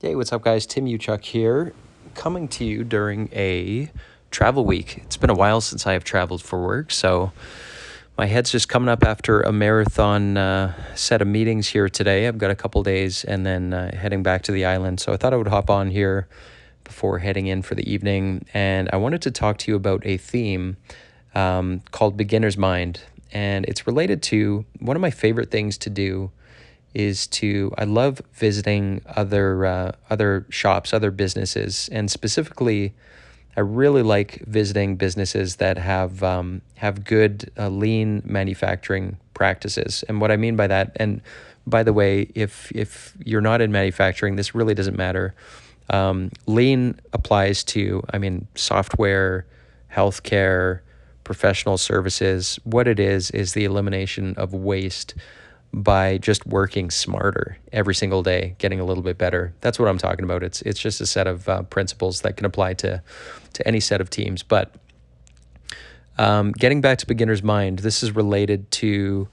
Hey, what's up, guys? Tim Uchuk here, coming to you during a travel week. It's been a while since I have traveled for work, so my head's just coming up after a marathon uh, set of meetings here today. I've got a couple days and then uh, heading back to the island. So I thought I would hop on here before heading in for the evening. And I wanted to talk to you about a theme um, called Beginner's Mind. And it's related to one of my favorite things to do is to I love visiting other uh, other shops, other businesses, and specifically, I really like visiting businesses that have um, have good uh, lean manufacturing practices. And what I mean by that, and by the way, if if you're not in manufacturing, this really doesn't matter. Um, lean applies to, I mean, software, healthcare, professional services. What it is is the elimination of waste by just working smarter every single day, getting a little bit better. That's what I'm talking about. It's it's just a set of uh, principles that can apply to to any set of teams. But um, getting back to beginner's mind, this is related to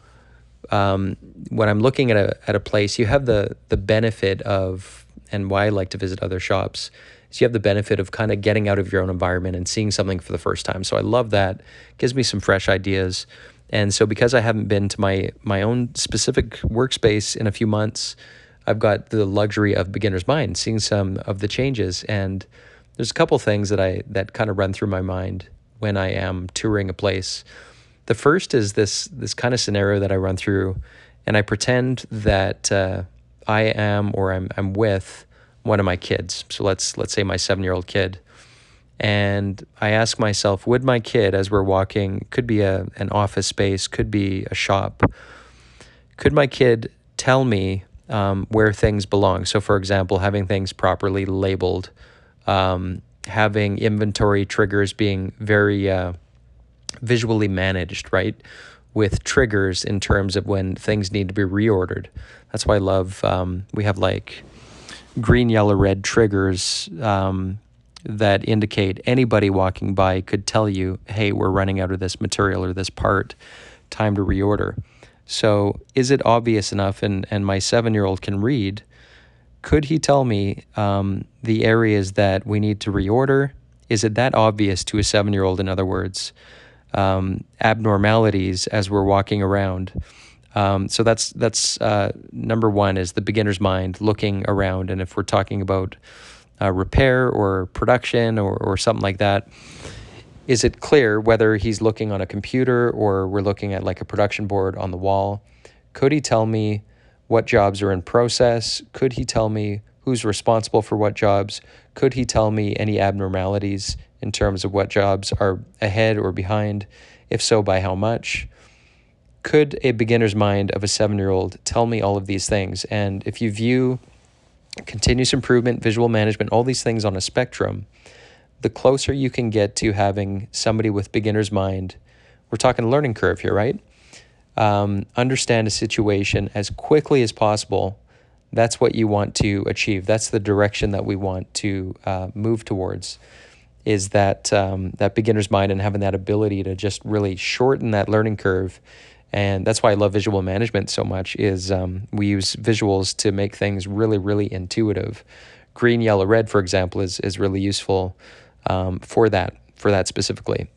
um, when I'm looking at a at a place. You have the the benefit of, and why I like to visit other shops. is you have the benefit of kind of getting out of your own environment and seeing something for the first time. So I love that. It gives me some fresh ideas. And so because I haven't been to my my own specific workspace in a few months, I've got the luxury of beginner's mind, seeing some of the changes. And there's a couple things that I that kind of run through my mind when I am touring a place. The first is this this kind of scenario that I run through, and I pretend that uh, I am or I'm I'm with one of my kids. So let's let's say my seven year old kid, and I ask myself, would my kid, as we're walking, could be a, an office space, could be a shop, could my kid tell me um, where things belong? So, for example, having things properly labeled, um, having inventory triggers being very uh, visually managed, right? With triggers in terms of when things need to be reordered. That's why I love, um, we have like green, yellow, red triggers um, that indicate anybody walking by could tell you, hey, we're running out of this material or this part, time to reorder. So, is it obvious enough? And, and my seven year old can read. Could he tell me um, the areas that we need to reorder? Is it that obvious to a seven year old, in other words, um, abnormalities as we're walking around? Um, so that's that's uh, number one is the beginner's mind looking around, and if we're talking about uh, repair or production or, or something like that, is it clear whether he's looking on a computer or we're looking at like a production board on the wall? Could he tell me what jobs are in process? Could he tell me who's responsible for what jobs? Could he tell me any abnormalities in terms of what jobs are ahead or behind? If so, by how much? Could a beginner's mind of a seven year old tell me all of these things? And if you view continuous improvement, visual management, all these things on a spectrum, the closer you can get to having somebody with beginner's mind, we're talking learning curve here, right? Um, understand a situation as quickly as possible. That's what you want to achieve. That's the direction that we want to uh, move towards. Is that um, that beginner's mind and having that ability to just really shorten that learning curve and that's why I love visual management so much is um, we use visuals to make things really really intuitive. Green, yellow, red, for example, is is really useful um, for that for that specifically.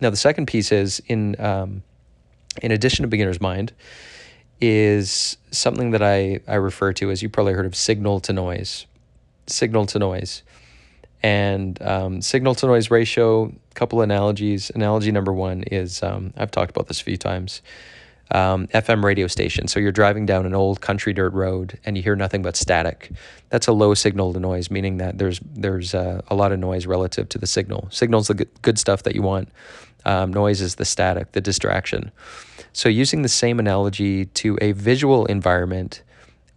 Now the second piece is in um, in addition to beginner's mind is something that I, I refer to as you probably heard of signal to noise. Signal to noise. And um, signal to noise ratio, couple analogies. Analogy number one is um, I've talked about this a few times um, FM radio station. So you're driving down an old country dirt road and you hear nothing but static. That's a low signal to noise, meaning that there's there's uh, a lot of noise relative to the signal. Signal's the good, stuff that you want. Um, noise is the static, the distraction. So using the same analogy to a visual environment,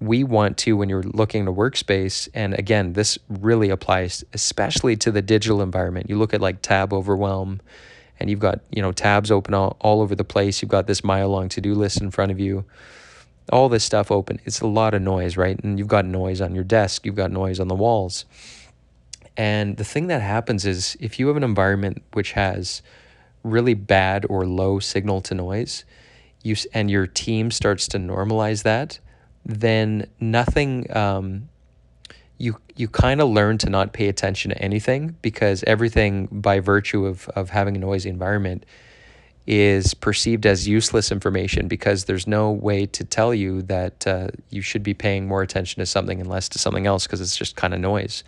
we want to when you're looking at a workspace and again this really applies especially to the digital environment you look at like tab overwhelm and you've got you know tabs open all, all over the place. You've got this mile long to-do list in front of you. All this stuff open it's a lot of noise right? And you've got noise on your desk. You've got noise on the walls. And the thing that happens is if you have an environment which has really bad or low signal to noise you and your team starts to normalize that then nothing um, you you kind of learn to not pay attention to anything because everything by virtue of of having a noisy environment is perceived as useless information because there's no way to tell you that uh, you should be paying more attention to something and less to something else because it's just kind of noise.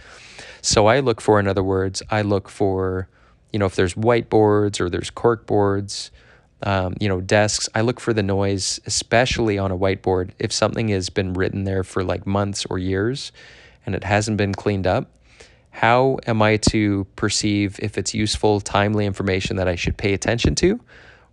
So I look for, in other words, I look for, you know, if there's whiteboards or there's cork boards um, you know, desks. I look for the noise, especially on a whiteboard. If something has been written there for like months or years and it hasn't been cleaned up, how am I to perceive if it's useful, timely information that I should pay attention to?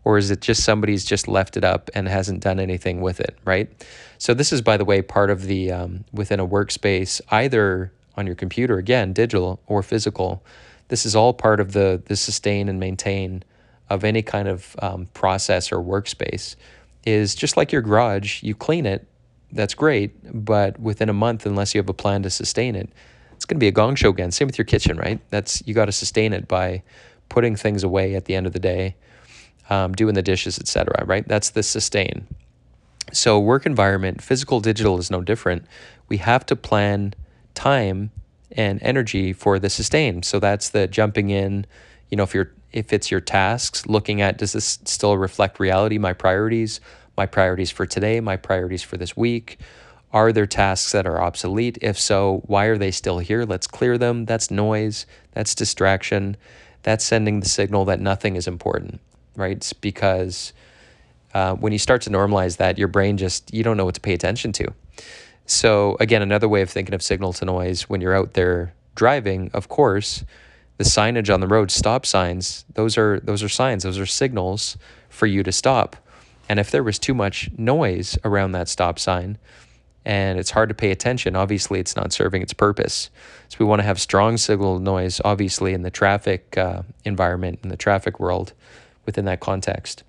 Or is it just somebody's just left it up and hasn't done anything with it, right? So, this is, by the way, part of the um, within a workspace, either on your computer, again, digital or physical. This is all part of the, the sustain and maintain of any kind of um, process or workspace is just like your garage, you clean it, that's great, but within a month, unless you have a plan to sustain it, it's going to be a gong show again. Same with your kitchen, right? That's you got to sustain it by putting things away at the end of the day, um, doing the dishes, etc. Right? That's the sustain. So work environment, physical, digital is no different. We have to plan time and energy for the sustain. So that's the jumping in. You know, if you're if it's your tasks, looking at does this still reflect reality, my priorities, my priorities for today, my priorities for this week? Are there tasks that are obsolete? If so, why are they still here? Let's clear them. That's noise, that's distraction, that's sending the signal that nothing is important, right? It's because uh, when you start to normalize that, your brain just, you don't know what to pay attention to. So, again, another way of thinking of signal to noise when you're out there driving, of course, the signage on the road, stop signs, those are those are signs, those are signals for you to stop. And if there was too much noise around that stop sign and it's hard to pay attention, obviously it's not serving its purpose. So we want to have strong signal noise, obviously, in the traffic uh, environment, in the traffic world, within that context.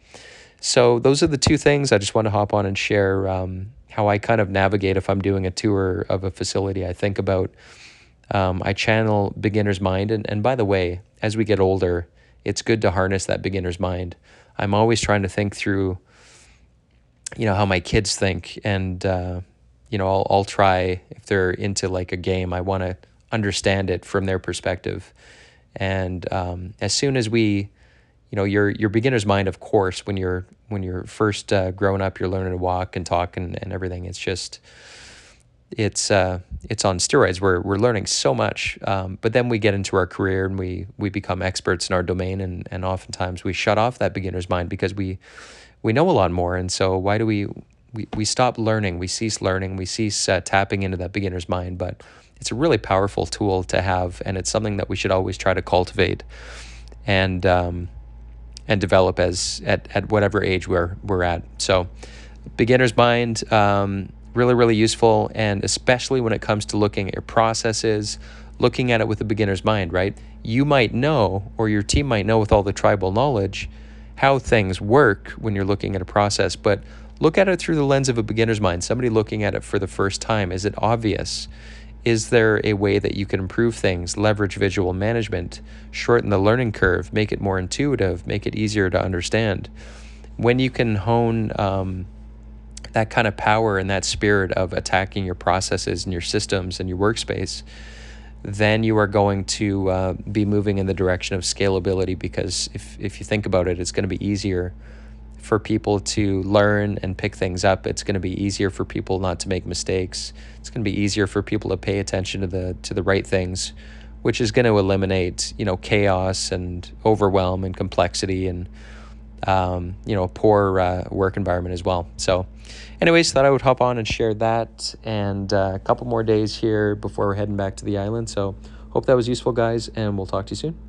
So those are the two things I just want to hop on and share um, how I kind of navigate if I'm doing a tour of a facility. I think about um, I channel beginner's mind. And, and by the way, as we get older, it's good to harness that beginner's mind. I'm always trying to think through, you know, how my kids think. And, uh, you know, I'll, I'll try, if they're into like a game, I want to understand it from their perspective. And um, as soon as we, you know, your your beginner's mind, of course, when you're when you're first uh, growing up, you're learning to walk and talk and, and everything. It's just it's uh, it's on steroids. We're we're learning so much, um, but then we get into our career and we we become experts in our domain, and and oftentimes we shut off that beginner's mind because we we know a lot more, and so why do we we, we stop learning? We cease learning. We cease uh, tapping into that beginner's mind, but it's a really powerful tool to have, and it's something that we should always try to cultivate and um, and develop as at, at whatever age we're we're at. So, beginner's mind. Um, really, really useful. And especially when it comes to looking at your processes, looking at it with a beginner's mind, right? You might know, or your team might know with all the tribal knowledge, how things work when you're looking at a process, but look at it through the lens of a beginner's mind, somebody looking at it for the first time. Is it obvious? Is there a way that you can improve things, leverage visual management, shorten the learning curve, make it more intuitive, make it easier to understand? When you can hone, um, that kind of power and that spirit of attacking your processes and your systems and your workspace, then you are going to uh, be moving in the direction of scalability because if, if you think about it, it's going to be easier for people to learn and pick things up. It's going to be easier for people not to make mistakes. It's going to be easier for people to pay attention to the to the right things, which is going to eliminate you know chaos and overwhelm and complexity and um, you know, a poor uh, work environment as well. So, anyways, thought I would hop on and share that and uh, a couple more days here before we're heading back to the island. So, hope that was useful, guys, and we'll talk to you soon.